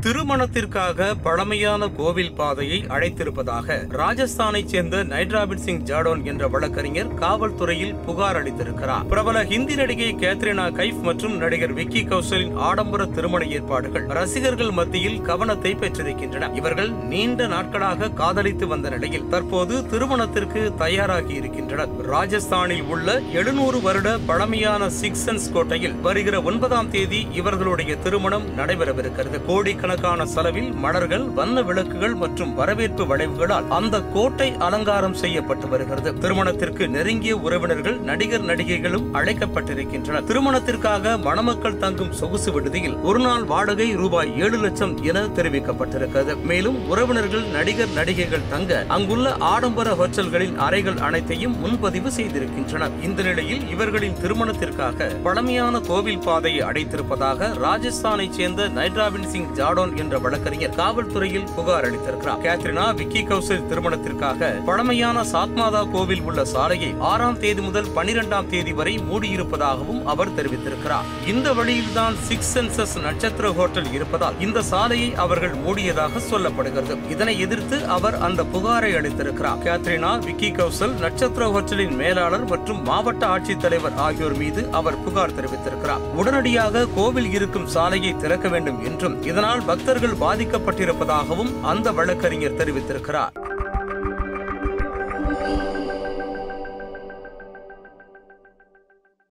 திருமணத்திற்காக பழமையான கோவில் பாதையை அழைத்திருப்பதாக ராஜஸ்தானைச் சேர்ந்த நைட்ராபின் சிங் ஜாடோன் என்ற வழக்கறிஞர் காவல்துறையில் புகார் அளித்திருக்கிறார். பிரபல ஹிந்தி நடிகை கேத்ரினா கைஃப் மற்றும் நடிகர் விக்கி கௌசலின் ஆடம்பர திருமண ஏற்பாடுகள் ரசிகர்கள் மத்தியில் கவனத்தை பெற்றிருக்கின்றன. இவர்கள் நீண்ட நாட்களாக காதலித்து வந்த நிலையில் தற்போது திருமணத்திற்கு தயாராகி இருக்கின்றனர். ராஜஸ்தானில் உள்ள எழுநூறு வருட பழமையான சிக்சன்ஸ் கோட்டையில் வருகிற ஒன்பதாம் தேதி இவர்களுடைய திருமணம் நடைபெறவிருக்கிறது. கோடிக்கணக்கான செலவில் மலர்கள் வண்ண விளக்குகள் மற்றும் வரவேற்பு வளைவுகளால் அந்த கோட்டை அலங்காரம் செய்யப்பட்டு வருகிறது. திருமணத்திற்கு நெருங்கிய உறவினர்கள் நடிகர் நடிகைகளும் அழைக்கப்பட்டிருக்கின்றனர். திருமணத்திற்காக மணமக்கள் தங்கும் சொகுசு விடுதியில் ஒருநாள் வாடகை ரூபாய் ஏழு லட்சம் என தெரிவிக்கப்பட்டிருக்கிறது. மேலும் உறவினர்கள் நடிகர் நடிகைகள் தங்க அங்குள்ள ஆடம்பர ஹோட்டல்களின் அறைகள் அனைத்தையும் முன்பதிவு செய்திருக்கின்றனர். இந்த நிலையில் இவர்களின் திருமணத்திற்காக பழமையான கோவில் பாதையை அடைத்திருப்பதாக ராஜஸ்தானைச் சேர்ந்த நைட்ராவின் சிங் ஜாடோ ஜாடோன் என்ற வழக்கறிஞர் காவல்துறையில் புகார் அளித்திருக்கிறார். கேத்ரினா விக்கி கௌசல் திருமணத்திற்காக பழமையான சாத்மாதா கோவில் உள்ள சாலையை ஆறாம் தேதி முதல் பனிரெண்டாம் தேதி வரை மூடியிருப்பதாகவும் அவர் தெரிவித்திருக்கிறார். இந்த வழியில்தான் சிக்ஸ் சென்சஸ் நட்சத்திர ஹோட்டல் இருப்பதால் இந்த சாலையை அவர்கள் மூடியதாக சொல்லப்படுகிறது. இதனை எதிர்த்து அவர் அந்த புகாரை அளித்திருக்கிறார். கேத்ரினா விக்கி கௌசல் நட்சத்திர ஹோட்டலின் மேலாளர் மற்றும் மாவட்ட ஆட்சித்தலைவர் ஆகியோர் மீது அவர் புகார் தெரிவித்திருக்கிறார். உடனடியாக கோவில் இருக்கும் சாலையை திறக்க வேண்டும் என்றும் இதனால் பக்தர்கள் பாதிக்கப்பட்டிருப்பதாகவும் அந்த வழக்கறிஞர் தெரிவித்திருக்கிறார்.